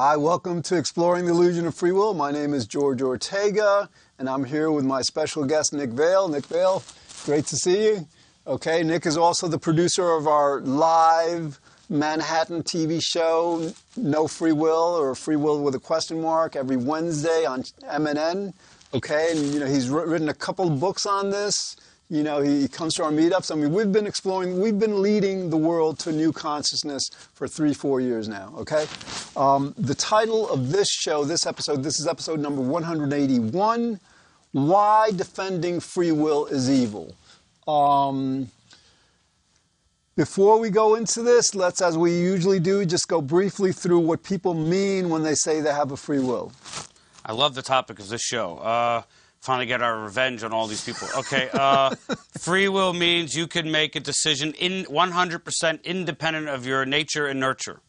Hi, welcome to Exploring the Illusion of Free Will. My name is George Ortega, and I'm here with my special guest, Nick Vale. Nick Vale, great to see you. Okay, Nick is also the producer of our live Manhattan TV show, No Free Will or Free Will with a question mark, every Wednesday on MNN. Okay, and you know he's written a couple books on this. You know, he comes to our meetups. I mean, we've been exploring, we've been leading the world to new consciousness for three, four years now, okay? Um, the title of this show, this episode, this is episode number 181 Why Defending Free Will is Evil. Um, before we go into this, let's, as we usually do, just go briefly through what people mean when they say they have a free will. I love the topic of this show. Uh, finally get our revenge on all these people. Okay, uh, free will means you can make a decision in 100% independent of your nature and nurture.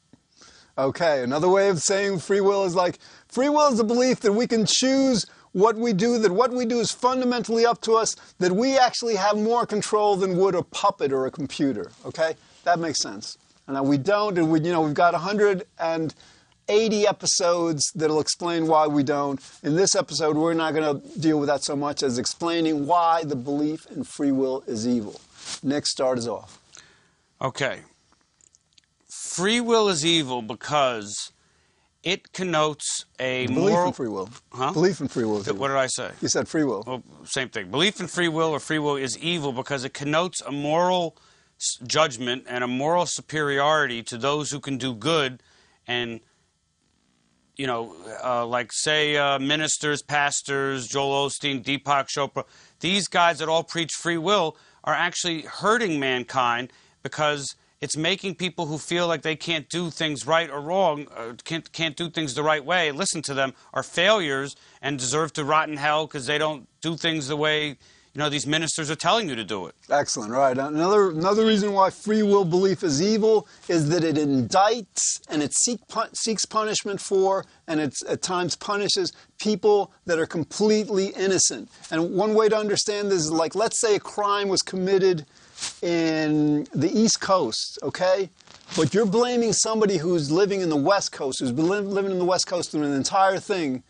Okay, another way of saying free will is like free will is the belief that we can choose what we do, that what we do is fundamentally up to us, that we actually have more control than would a puppet or a computer. Okay, that makes sense. And we don't, and we, you know, we've got 100 and 80 episodes that'll explain why we don't. In this episode, we're not going to deal with that so much as explaining why the belief in free will is evil. Next, start us off. Okay. Free will is evil because it connotes a belief moral in free will. Huh? Belief in free will. Is evil. What did I say? You said free will. Well, same thing. Belief in free will or free will is evil because it connotes a moral judgment and a moral superiority to those who can do good and you know, uh, like say uh, ministers, pastors, Joel Osteen, Deepak Chopra, these guys that all preach free will are actually hurting mankind because it's making people who feel like they can't do things right or wrong, uh, can't, can't do things the right way, listen to them, are failures and deserve to rot in hell because they don't do things the way you know these ministers are telling you to do it. Excellent. Right. Another another reason why free will belief is evil is that it indicts and it seek, seeks punishment for and it at times punishes people that are completely innocent. And one way to understand this is like let's say a crime was committed in the East Coast, okay? But you're blaming somebody who's living in the West Coast, who's been living in the West Coast through an entire thing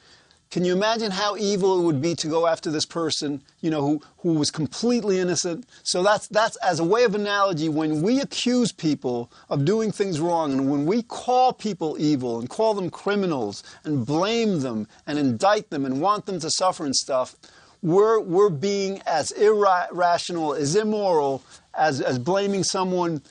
can you imagine how evil it would be to go after this person, you know, who, who was completely innocent? So that's, that's as a way of analogy, when we accuse people of doing things wrong and when we call people evil and call them criminals and blame them and indict them and want them to suffer and stuff, we're, we're being as irrational, as immoral as, as blaming someone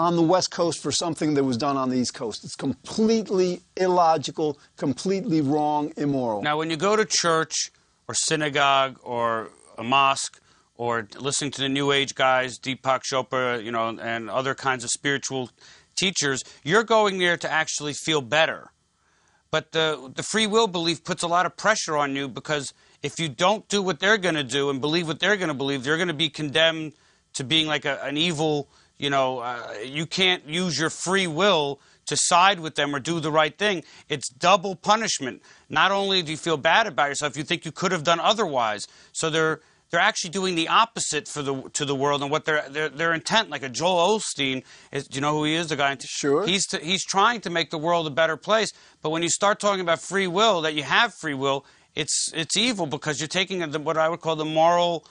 on the West Coast for something that was done on the East Coast. It's completely illogical, completely wrong, immoral. Now, when you go to church or synagogue or a mosque or listening to the New Age guys, Deepak Chopra, you know, and other kinds of spiritual teachers, you're going there to actually feel better. But the, the free will belief puts a lot of pressure on you because if you don't do what they're going to do and believe what they're going to believe, you're going to be condemned to being like a, an evil you know, uh, you can't use your free will to side with them or do the right thing. It's double punishment. Not only do you feel bad about yourself, you think you could have done otherwise. So they're they're actually doing the opposite for the to the world and what their their, their intent. Like a Joel Osteen is, do you know who he is? The guy. Sure. He's to, he's trying to make the world a better place. But when you start talking about free will, that you have free will, it's it's evil because you're taking the, what I would call the moral,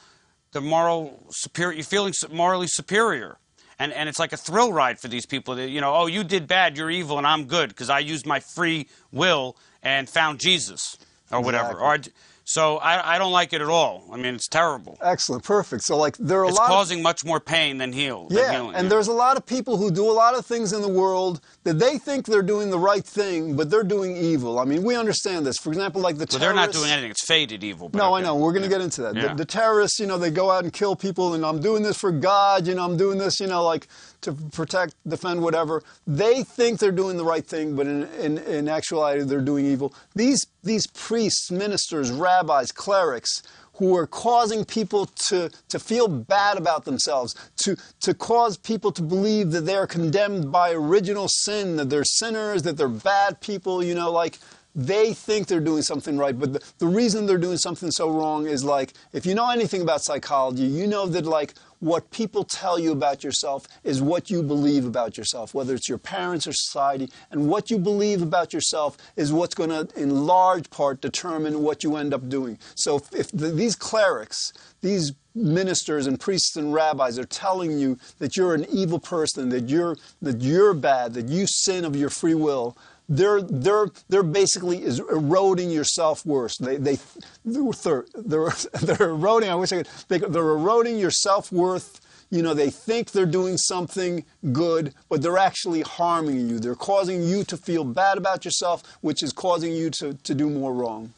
the moral superior. You're feeling morally superior and and it's like a thrill ride for these people. That, you know, oh, you did bad, you're evil, and I'm good because I used my free will and found Jesus or whatever. Exactly. Or so I, I don't like it at all. I mean, it's terrible. Excellent, perfect. So like there are a lot. it's causing of, much more pain than heal. Yeah, than healing, and yeah. there's a lot of people who do a lot of things in the world that they think they're doing the right thing, but they're doing evil. I mean, we understand this. For example, like the terrorists. But terrorists. they're not doing anything. It's faded evil. but No, I know. We're going to Yeah. get into that. Yeah. The, the terrorists, you know, they go out and kill people, and I'm doing this for God. You know, I'm doing this, you know, like to protect, defend, whatever. They think they're doing the right thing, but in, in, in actuality, they're doing evil. These these priests, ministers, rabbis, clerics. Who are causing people to, to feel bad about themselves, to, to cause people to believe that they're condemned by original sin, that they're sinners, that they're bad people, you know, like they think they're doing something right, but the, the reason they're doing something so wrong is like, if you know anything about psychology, you know that like what people tell you about yourself is what you believe about yourself, whether it's your parents or society. And what you believe about yourself is what's going to, in large part, determine what you end up doing. So if, if the, these clerics, these ministers and priests and rabbis are telling you that you're an evil person, that you're, that you're bad, that you sin of your free will, they're they're they're basically eroding your self worth. They they they're, they're they're eroding. I wish I could. They, they're eroding your self worth. You know, they think they're doing something good, but they're actually harming you. They're causing you to feel bad about yourself, which is causing you to, to do more wrong.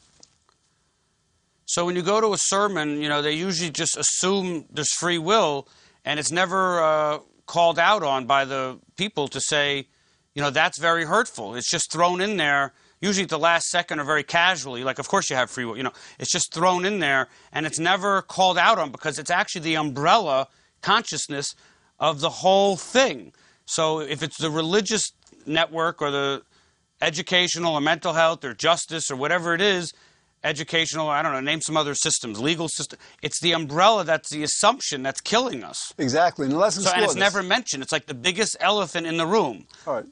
So when you go to a sermon, you know, they usually just assume there's free will, and it's never uh, called out on by the people to say, you know, that's very hurtful. It's just thrown in there, usually at the last second or very casually. Like, of course you have free will. You know, it's just thrown in there, and it's never called out on because it's actually the umbrella consciousness of the whole thing. So if it's the religious network or the educational or mental health or justice or whatever it is, educational, I don't know, name some other systems, legal system. It's the umbrella that's the assumption that's killing us. Exactly. And, lessons so, and it's never mentioned. It's like the biggest elephant in the room. All right.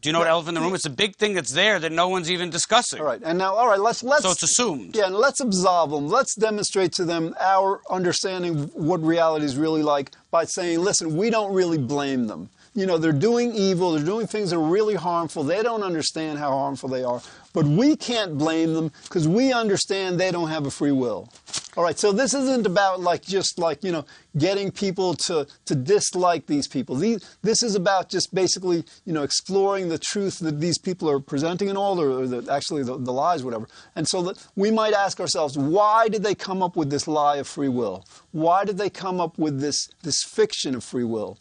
Do you know yeah. what elephant in the room? It's a big thing that's there that no one's even discussing. All right, and now, all right, let's let's. So it's assumed. Yeah, and let's absolve them. Let's demonstrate to them our understanding what reality is really like by saying, listen, we don't really blame them you know, they're doing evil, they're doing things that are really harmful. They don't understand how harmful they are. But we can't blame them because we understand they don't have a free will. All right, so this isn't about like just like, you know, getting people to, to dislike these people. These, this is about just basically, you know, exploring the truth that these people are presenting and all, or, the, actually the, the lies, whatever. And so that we might ask ourselves, why did they come up with this lie of free will? Why did they come up with this, this fiction of free will?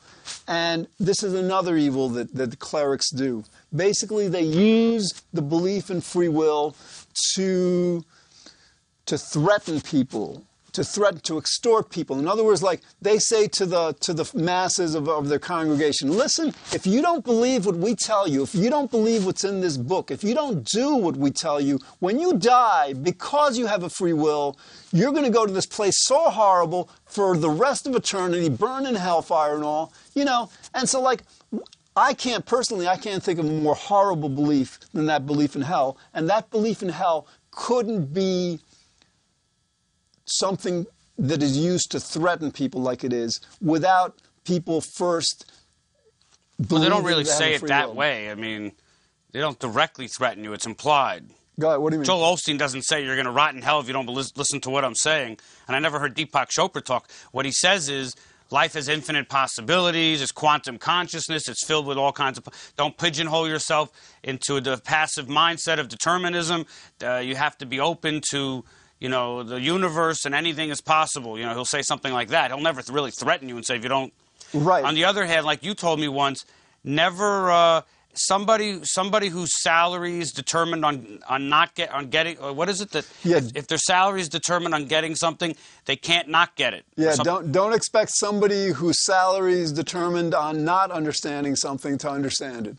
And this is another evil that, that the clerics do. Basically, they use the belief in free will to, to threaten people, to threaten, to extort people. In other words, like they say to the, to the masses of, of their congregation, listen, if you don't believe what we tell you, if you don't believe what's in this book, if you don't do what we tell you, when you die, because you have a free will, you're going to go to this place so horrible for the rest of eternity, burn in hellfire and all, you know. And so, like, I can't personally, I can't think of a more horrible belief than that belief in hell. And that belief in hell couldn't be something that is used to threaten people like it is without people first. Well, they don't really say it that will. way. I mean, they don't directly threaten you. It's implied. God, what do you mean? Joel Osteen doesn't say you're going to rot in hell if you don't listen to what I'm saying. And I never heard Deepak Chopra talk. What he says is life has infinite possibilities. It's quantum consciousness. It's filled with all kinds of. Don't pigeonhole yourself into the passive mindset of determinism. Uh, you have to be open to you know, the universe and anything is possible. You know, he'll say something like that. He'll never really threaten you and say if you don't. Right. On the other hand, like you told me once, never uh, somebody somebody whose salary is determined on on not get on getting uh, what is it that yeah. if, if, their salary is determined on getting something, they can't not get it. Yeah. Don't don't expect somebody whose salary is determined on not understanding something to understand it.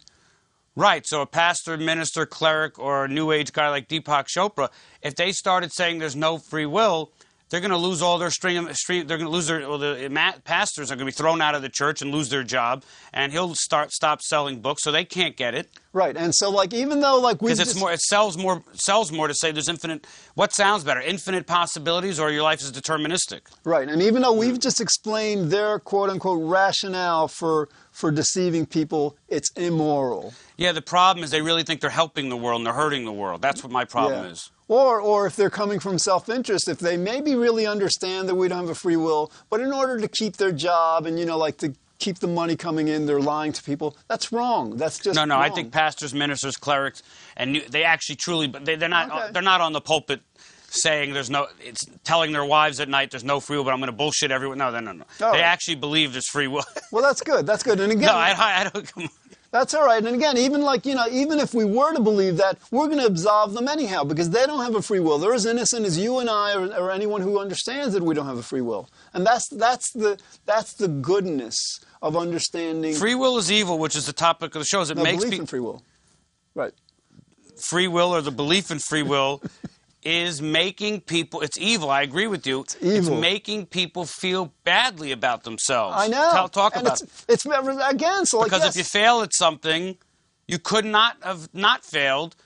Right. So a pastor, minister, cleric, or a new age guy like Deepak Chopra, if they started saying there's no free will, they're going to lose all their stream. stream they're going to lose their. Well, the pastors are going to be thrown out of the church and lose their job, and he'll start stop selling books, so they can't get it. Right, and so like even though like we because it's more, it sells more, sells more to say there's infinite. What sounds better, infinite possibilities, or your life is deterministic? Right, and even though we've just explained their quote unquote rationale for for deceiving people, it's immoral. Yeah, the problem is they really think they're helping the world and they're hurting the world. That's what my problem yeah. is. Or, or if they're coming from self interest, if they maybe really understand that we don't have a free will, but in order to keep their job and, you know, like to keep the money coming in, they're lying to people. That's wrong. That's just no, no. Wrong. I think pastors, ministers, clerics, and they actually truly, but they, are not. Okay. They're not on the pulpit saying there's no. It's telling their wives at night there's no free will, but I'm going to bullshit everyone. No, no, no, no. Oh. They actually believe there's free will. well, that's good. That's good. And again, no, I, I, I don't. Come that's all right. And again, even like, you know, even if we were to believe that, we're going to absolve them anyhow because they don't have a free will. They're as innocent as you and I or, or anyone who understands that we don't have a free will. And that's, that's, the, that's the goodness of understanding. Free will is evil, which is the topic of the show. Is it no, makes belief in free will. Right. free will or the belief in free will is making people. It's evil. I agree with you. It's evil. it's making people feel badly about themselves. I know. Tell, talk and about it's, it's again. So like because yes. if you fail at something, you could not have not failed.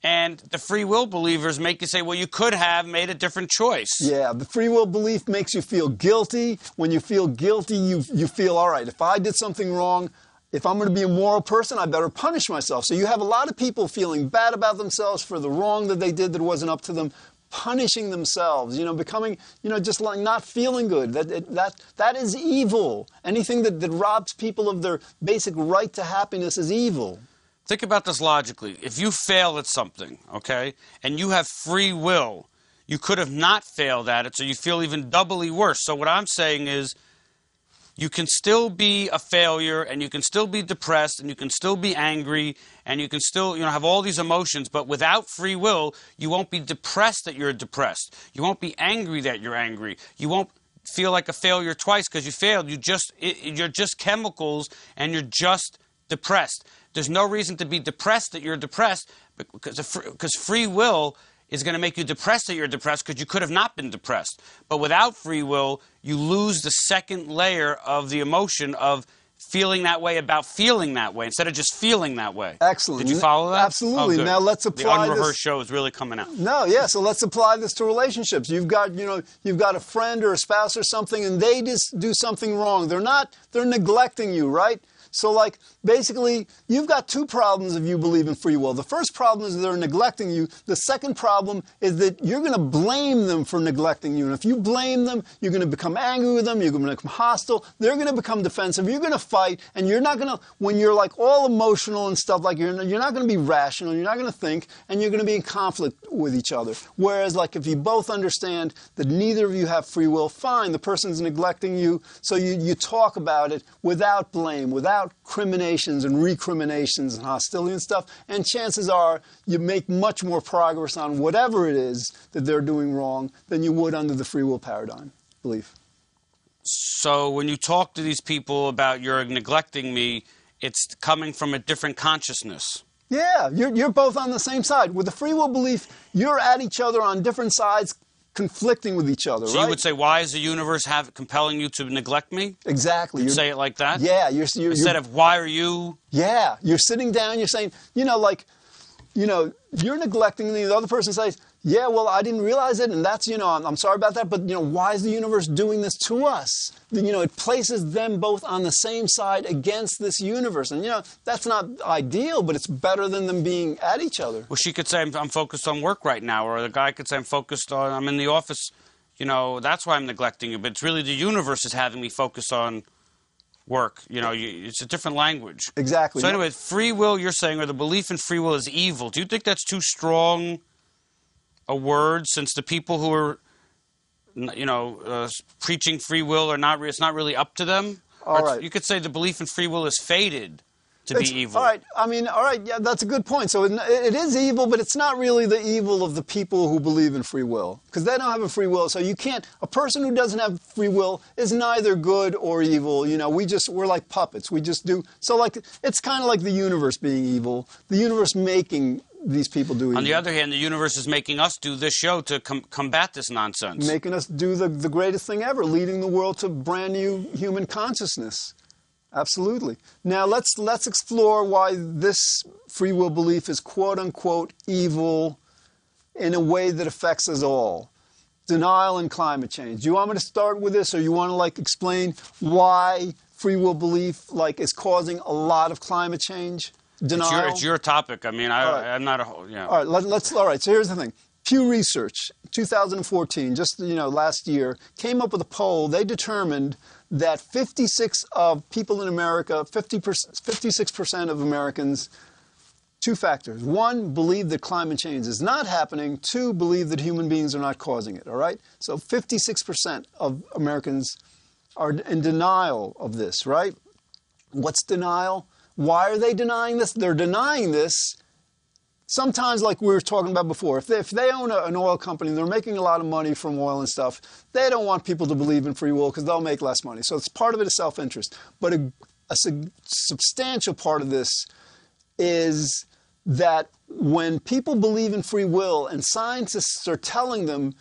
And the free will believers make you say, well, you could have made a different choice. Yeah, the free will belief makes you feel guilty. When you feel guilty, you, you feel, all right, if I did something wrong, if I'm going to be a moral person, I better punish myself. So you have a lot of people feeling bad about themselves for the wrong that they did that wasn't up to them, punishing themselves, you know, becoming, you know, just like not feeling good. That, that, that is evil. Anything that, that robs people of their basic right to happiness is evil. Think about this logically. If you fail at something, okay, and you have free will, you could have not failed at it, so you feel even doubly worse. So, what I'm saying is, you can still be a failure and you can still be depressed and you can still be angry and you can still you know have all these emotions but without free will you won't be depressed that you're depressed. You won't be angry that you're angry. You won't feel like a failure twice because you failed. You just it, you're just chemicals and you're just depressed. There's no reason to be depressed that you're depressed because because free will is going to make you depressed that you're depressed because you could have not been depressed. But without free will, you lose the second layer of the emotion of feeling that way about feeling that way instead of just feeling that way. Excellent. Did you follow that? Absolutely. Oh, now let's apply the unrehearsed this. show is really coming out. No, yeah. So let's apply this to relationships. You've got, you know, you've got a friend or a spouse or something, and they just do something wrong. They're not. They're neglecting you, right? So, like, basically, you've got two problems if you believe in free will. The first problem is they're neglecting you. The second problem is that you're going to blame them for neglecting you. And if you blame them, you're going to become angry with them, you're going to become hostile, they're going to become defensive, you're going to fight, and you're not going to, when you're like all emotional and stuff, like you're, you're not going to be rational, you're not going to think, and you're going to be in conflict with each other. Whereas, like, if you both understand that neither of you have free will, fine, the person's neglecting you, so you, you talk about it without blame, without criminations and recriminations and hostility and stuff, and chances are you make much more progress on whatever it is that they're doing wrong than you would under the free will paradigm belief. So when you talk to these people about you're neglecting me, it's coming from a different consciousness. Yeah, you're, you're both on the same side. With the free will belief, you're at each other on different sides, conflicting with each other, So right? you would say, why is the universe have, compelling you to neglect me? exactly. You'd say it like that? Yeah, you're, you're, Instead you're of, why are you Yeah, you're sitting down, you're saying, you know, like, you know, you're neglecting me. The other person says, yeah, well, I didn't realize it, and that's, you know, I'm, I'm sorry about that, but, you know, why is the universe doing this to us? You know, it places them both on the same side against this universe. And, you know, that's not ideal, but it's better than them being at each other. Well, she could say, I'm, I'm focused on work right now, or the guy could say, I'm focused on, I'm in the office. You know, that's why I'm neglecting you. But it's really the universe is having me focus on work. You know, you, it's a different language. Exactly. So, anyway, free will, you're saying, or the belief in free will is evil. Do you think that's too strong a word since the people who are, you know, uh, preaching free will are not, re- it's not really up to them? All right. You could say the belief in free will is fated to It's- be evil. All right. I mean, all right. Yeah, that's a good point. So it, it is evil, but it's not really the evil of the people who believe in free will because they don't have a free will. So you can't. A person who doesn't have free will is neither good or evil. You know, we just we're like puppets. We just do. So like it's kind of like the universe being evil. The universe making these people do evil. On the other hand, the universe is making us do this show to com- combat this nonsense. making us do the, the greatest thing ever, leading the world to brand new human consciousness. Absolutely. Now let's let's explore why this free will belief is quote unquote evil in a way that affects us all. Denial and climate change. Do you want me to start with this or you want to like explain why free will belief like is causing a lot of climate change? It's, your, it's your topic. I mean, I, right. I'm not a whole, yeah. All right, let, let's. All right. So here's the thing. Pew Research, 2014, just you know last year, came up with a poll. They determined that 56 of people in America, 50 56 percent of Americans, two factors. One, believe that climate change is not happening. Two, believe that human beings are not causing it. All right. So 56 percent of Americans are in denial of this. Right. What's denial? Why are they denying this? They're denying this sometimes like we were talking about before. If they, if they own a, an oil company they're making a lot of money from oil and stuff they don't want people to believe in free will because they'll make less money. So it's part of it is self-interest. But a, a sub- substantial part of this is that when people believe in free will and scientists are telling them,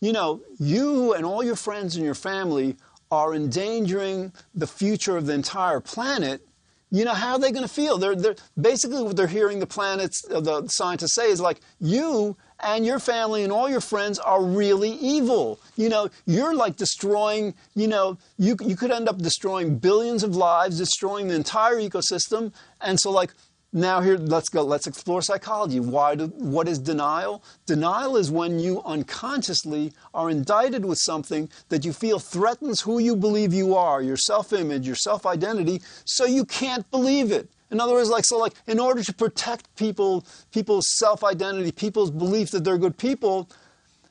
you know, you and all your friends and your family are endangering the future of the entire planet, you know, how are they going to feel? They're, they're basically what they're hearing the planets, uh, the scientists say is like, you and your family and all your friends are really evil. You know, you're like destroying, you know, you, you could end up destroying billions of lives, destroying the entire ecosystem. And so, like, now here, let's go, let's explore psychology. Why do, what is denial? Denial is when you unconsciously are indicted with something that you feel threatens who you believe you are, your self-image, your self-identity, so you can't believe it. In other words, like so, like in order to protect people, people's self-identity, people's belief that they're good people,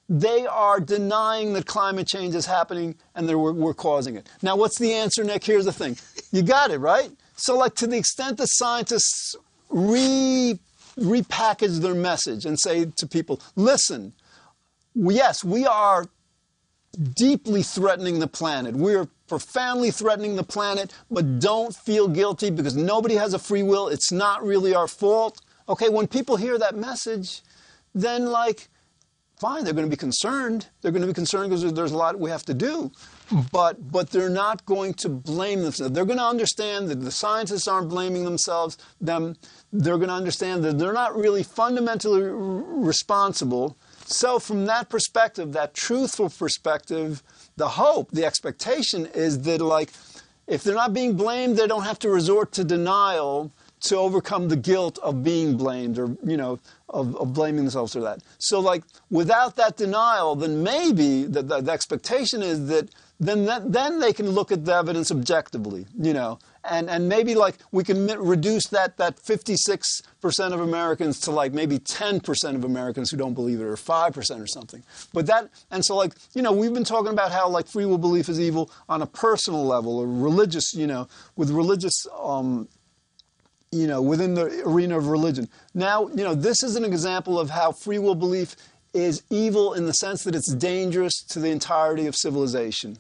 they are denying that climate change is happening and that we're, we're causing it. Now, what's the answer, Nick? Here's the thing. You got it, right? So, like, to the extent that scientists re repackage their message and say to people, listen, yes, we are deeply threatening the planet. We're profoundly threatening the planet, but don't feel guilty because nobody has a free will. It's not really our fault. Okay, when people hear that message, then like, fine, they're going to be concerned. They're going to be concerned because there's a lot we have to do. But, but they're not going to blame themselves. They're going to understand that the scientists aren't blaming themselves. Them, they're going to understand that they're not really fundamentally responsible. So, from that perspective, that truthful perspective, the hope, the expectation is that, like, if they're not being blamed, they don't have to resort to denial to overcome the guilt of being blamed or, you know, of, of blaming themselves for that. So, like, without that denial, then maybe the, the, the expectation is that then, that, then they can look at the evidence objectively, you know, and, and maybe like we can reduce that, that 56% of Americans to like maybe 10% of Americans who don't believe it or 5% or something. But that, and so like, you know, we've been talking about how like free will belief is evil on a personal level or religious, you know, with religious, um, you know, within the arena of religion. Now, you know, this is an example of how free will belief is evil in the sense that it's dangerous to the entirety of civilization.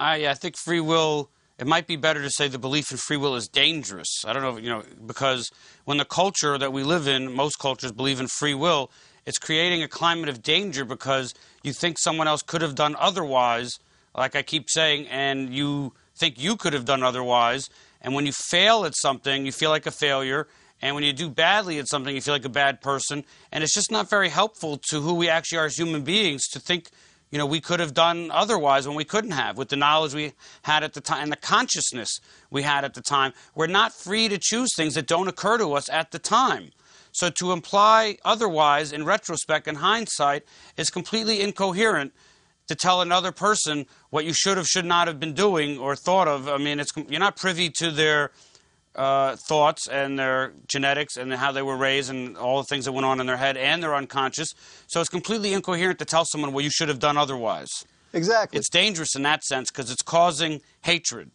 I, I think free will it might be better to say the belief in free will is dangerous. I don't know, you know, because when the culture that we live in, most cultures believe in free will, it's creating a climate of danger because you think someone else could have done otherwise, like I keep saying, and you think you could have done otherwise. And when you fail at something, you feel like a failure. And when you do badly at something, you feel like a bad person. And it's just not very helpful to who we actually are as human beings to think you know, we could have done otherwise when we couldn't have with the knowledge we had at the time and the consciousness we had at the time. We're not free to choose things that don't occur to us at the time. So to imply otherwise in retrospect and hindsight is completely incoherent to tell another person what you should have, should not have been doing or thought of. I mean, it's, you're not privy to their uh, thoughts and their genetics and how they were raised and all the things that went on in their head and their unconscious. So it's completely incoherent to tell someone, well, you should have done otherwise. Exactly. It's dangerous in that sense because it's causing hatred.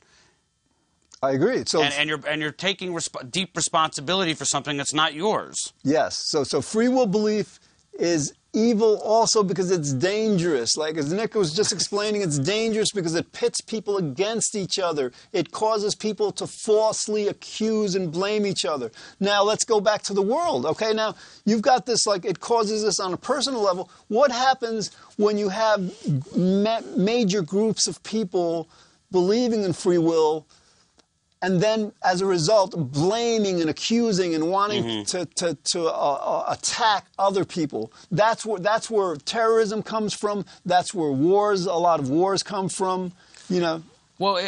I agree. So and, and you're and you're taking resp- deep responsibility for something that's not yours. Yes. So so free will belief is evil also because it's dangerous. Like as Nick was just explaining, it's dangerous because it pits people against each other. It causes people to falsely accuse and blame each other. Now let's go back to the world. Okay, now you've got this like it causes this on a personal level. What happens when you have ma- major groups of people believing in free will? And then as a result blaming and accusing and wanting mm-hmm. to, to, to uh, uh, attack other people. That's where that's where terrorism comes from. That's where wars a lot of wars come from you know. Well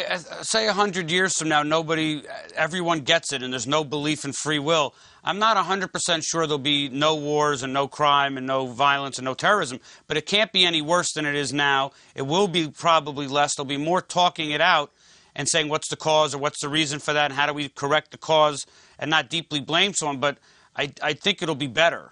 say a hundred years from now nobody everyone gets it and there's no belief in free will. I'm not 100% sure there'll be no wars and no crime and no violence and no terrorism but it can't be any worse than it is now. It will be probably less. There'll be more talking it out and saying what's the cause or what's the reason for that and how do we correct the cause and not deeply blame someone. But I, I think it'll be better.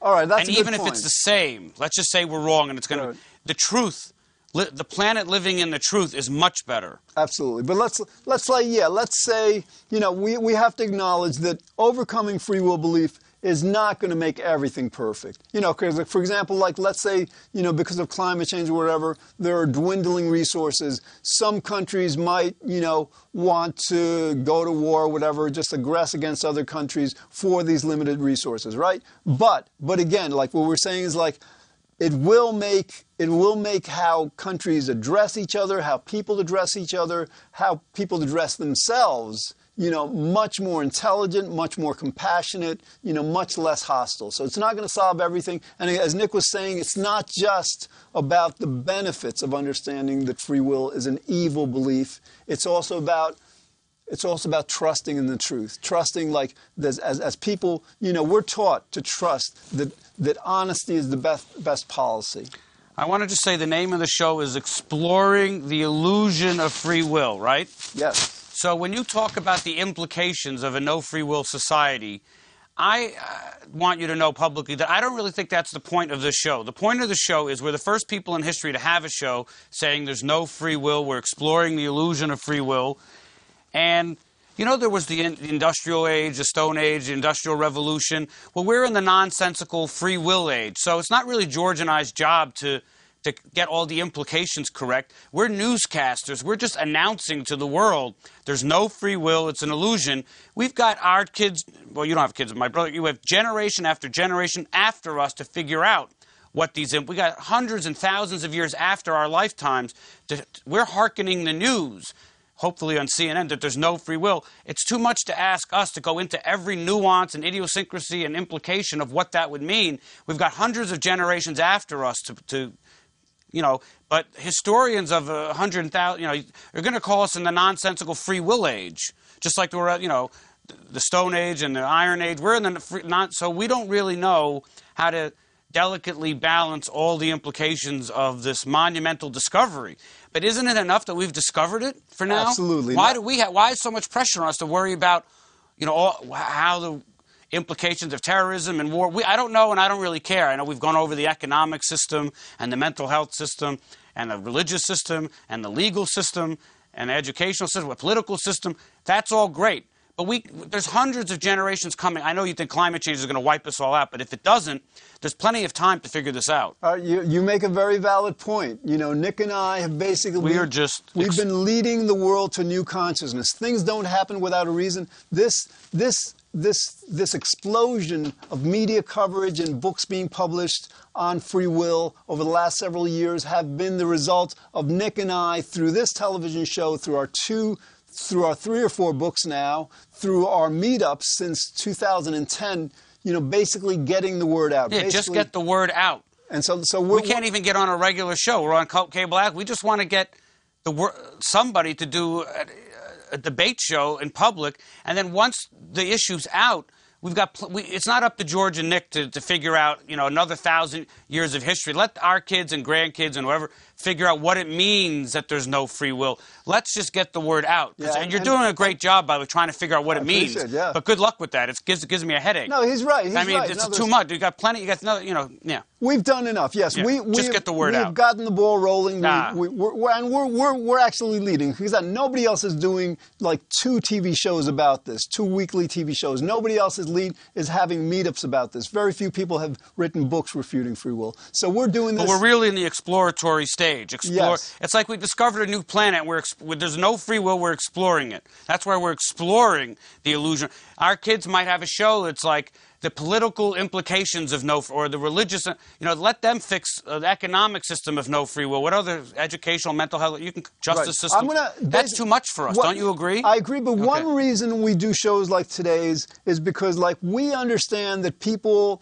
All right, that's and even if it's the same, let's just say we're wrong and it's going right. to the truth. Li- the planet living in the truth is much better. Absolutely, but let's let's say yeah, let's say you know we we have to acknowledge that overcoming free will belief is not going to make everything perfect. You know, because for example, like let's say, you know, because of climate change or whatever, there are dwindling resources. Some countries might, you know, want to go to war or whatever, just aggress against other countries for these limited resources, right? But, but again, like what we're saying is like, it will make it will make how countries address each other, how people address each other, how people address themselves, you know, much more intelligent, much more compassionate, you know, much less hostile. So it's not going to solve everything. And as Nick was saying, it's not just about the benefits of understanding that free will is an evil belief. It's also about it's also about trusting in the truth. Trusting, like, as, as people, you know, we're taught to trust that, that honesty is the best, best policy. I wanted to say the name of the show is Exploring the Illusion of Free Will, right? Yes. So when you talk about the implications of a no free will society, I uh, want you to know publicly that I don't really think that's the point of the show. The point of the show is we're the first people in history to have a show saying there's no free will. We're exploring the illusion of free will. And you know, there was the industrial age, the Stone Age, the Industrial Revolution. Well, we're in the nonsensical free will age. So it's not really George and I's job to, to get all the implications correct. We're newscasters. We're just announcing to the world there's no free will. It's an illusion. We've got our kids, well, you don't have kids, my brother, you have generation after generation after us to figure out what these we got hundreds and thousands of years after our lifetimes to, we're hearkening the news hopefully on CNN, that there's no free will. It's too much to ask us to go into every nuance and idiosyncrasy and implication of what that would mean. We've got hundreds of generations after us to, to you know, but historians of a hundred thousand, you know, are going to call us in the nonsensical free will age, just like we're, you know, the Stone Age and the Iron Age. We're in the free, not, so we don't really know how to delicately balance all the implications of this monumental discovery. But isn't it enough that we've discovered it for now? Absolutely. Why do we have, why is so much pressure on us to worry about, you know, all, how the implications of terrorism and war? We, I don't know, and I don't really care. I know we've gone over the economic system and the mental health system and the religious system and the legal system and the educational system, the political system. That's all great. But we, there's hundreds of generations coming. I know you think climate change is going to wipe us all out, but if it doesn't, there's plenty of time to figure this out. Uh, you, you make a very valid point. You know, Nick and I have basically we are just we've been leading the world to new consciousness. Things don't happen without a reason. This this this this explosion of media coverage and books being published on free will over the last several years have been the result of Nick and I through this television show, through our two through our three or four books now, through our meetups since 2010, you know, basically getting the word out. Yeah, basically, just get the word out. And so, so we can't even get on a regular show. We're on Cult cable act. We just want to get the word somebody to do uh, a, debate show in public, and then once the issue's out, we've got we, it's not up to George and Nick to, to figure out you know another thousand years of history. Let our kids and grandkids and whoever figure out what it means that there's no free will. Let's just get the word out. Yeah, and you're and, doing a great job by trying to figure out what I it means. Yeah. But good luck with that. It gives, it gives me a headache. No, he's right. He's I mean, right. it's no, too much. You got plenty. You got no, you know, yeah. We've done enough. Yes, yeah. we, we just get the word we've out. gotten the ball rolling. Ah. We, we, we're, and we're, we're, we're actually leading because nobody else is doing like two TV shows about this, two weekly TV shows. Nobody else is lead is having meetups about this. Very few people have written books refuting free will. So we're doing this. But we're really in the exploratory stage. Explore. Yes. It's like we discovered a new planet. We're there's no free will. We're exploring it. That's why we're exploring the illusion. Our kids might have a show that's like the political implications of no, or the religious, you know, let them fix uh, the economic system of no free will. What other educational, mental health, you can justice Right. system? Gonna- that's too much for us. What- don't you agree? I agree, but Okay. one reason we do shows like today's is because like we understand that people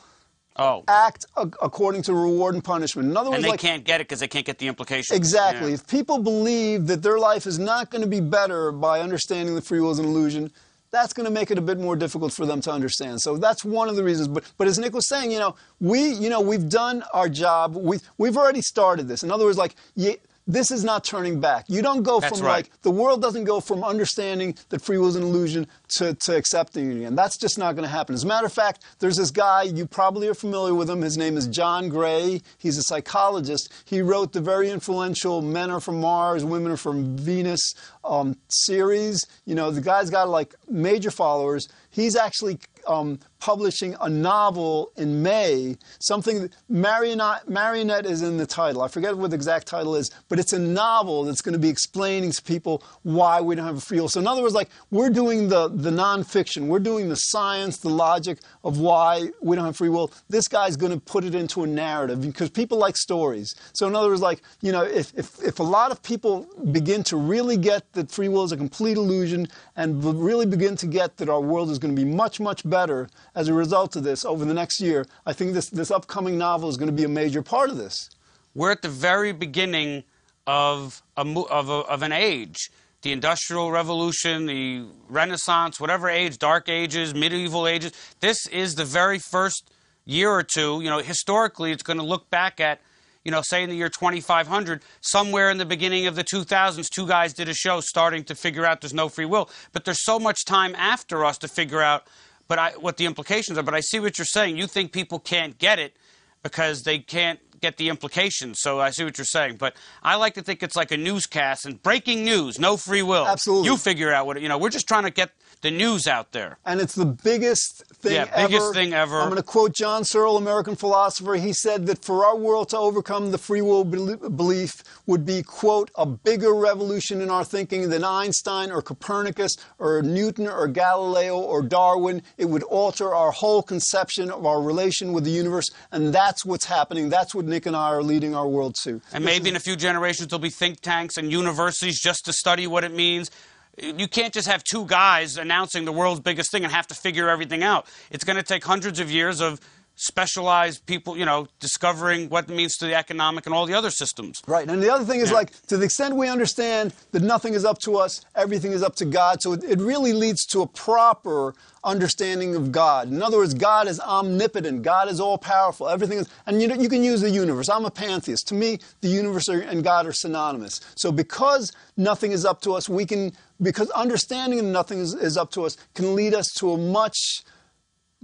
oh, act a- according to reward and punishment. In other words, and they like can't get it because they can't get the implications. Exactly. Yeah. If people believe that their life is not going to be better by understanding the free will is an illusion, that's going to make it a bit more difficult for them to understand. So that's one of the reasons. But but as Nick was saying, you know, we you know we've done our job. We we've already started this. In other words, like. You, this is not turning back. You don't go That's from right. like the world doesn't go from understanding that free will is an illusion to, to accepting it again. That's just not going to happen. As a matter of fact, there's this guy, you probably are familiar with him. His name is John Gray. He's a psychologist. He wrote the very influential Men Are From Mars, Women Are From Venus um, series. You know, the guy's got like major followers. He's actually um, publishing a novel in May, something Marionette, Marionette is in the title. I forget what the exact title is, but it's a novel that's going to be explaining to people why we don't have a free will. So, in other words, like we're doing the, the nonfiction, we're doing the science, the logic of why we don't have free will. This guy's going to put it into a narrative because people like stories. So, in other words, like, you know, if, if, if a lot of people begin to really get that free will is a complete illusion and really begin to get that our world is going to be much, much better as a result of this over the next year, I think this, this upcoming novel is going to be a major part of this. We're at the very beginning of, a, of, a, of an age. The Industrial Revolution, the Renaissance, whatever age, Dark Ages, Medieval Ages. This is the very first year or two. You know, historically, it's going to look back at you know, say in the year 2500, somewhere in the beginning of the 2000s, two guys did a show starting to figure out there's no free will. But there's so much time after us to figure out but I, what the implications are. But I see what you're saying. You think people can't get it because they can't get the implications. So I see what you're saying. But I like to think it's like a newscast and breaking news, no free will. Absolutely. You figure out what, you know, we're just trying to get the news out there. And it's the biggest thing yeah, ever. biggest thing ever. I'm going to quote John Searle, American philosopher. He said that for our world to overcome the free will belief would be, quote, a bigger revolution in our thinking than Einstein or Copernicus or Newton or Galileo or Darwin. It would alter our whole conception of our relation with the universe. And that's what's happening. That's what Nick and I are leading our world to. And maybe in a few generations, there'll be think tanks and universities just to study what it means you can't just have two guys announcing the world's biggest thing and have to figure everything out. It's going to take hundreds of years of specialized people, you know, discovering what it means to the economic and all the other systems. Right. And the other thing is yeah. like, to the extent we understand that nothing is up to us, everything is up to God. So it, it really leads to a proper understanding of God. In other words, God is omnipotent. God is all powerful. Everything is, and you know, you can use the universe. I'm a pantheist. To me, the universe and God are synonymous. So because nothing is up to us, we can, because understanding that nothing is, is up to us can lead us to a much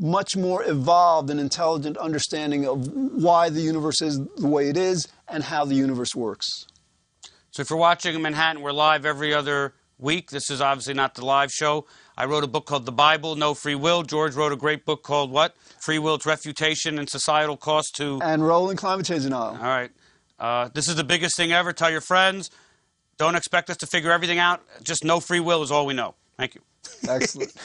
much more evolved and intelligent understanding of why the universe is the way it is and how the universe works. So, if you're watching in Manhattan, we're live every other week. This is obviously not the live show. I wrote a book called The Bible, No Free Will. George wrote a great book called what? Free Will, Its Refutation and Societal Cost to. And Rolling Climate Change Denial. All right. Uh, this is the biggest thing ever. Tell your friends. Don't expect us to figure everything out. Just no free will is all we know. Thank you. Excellent.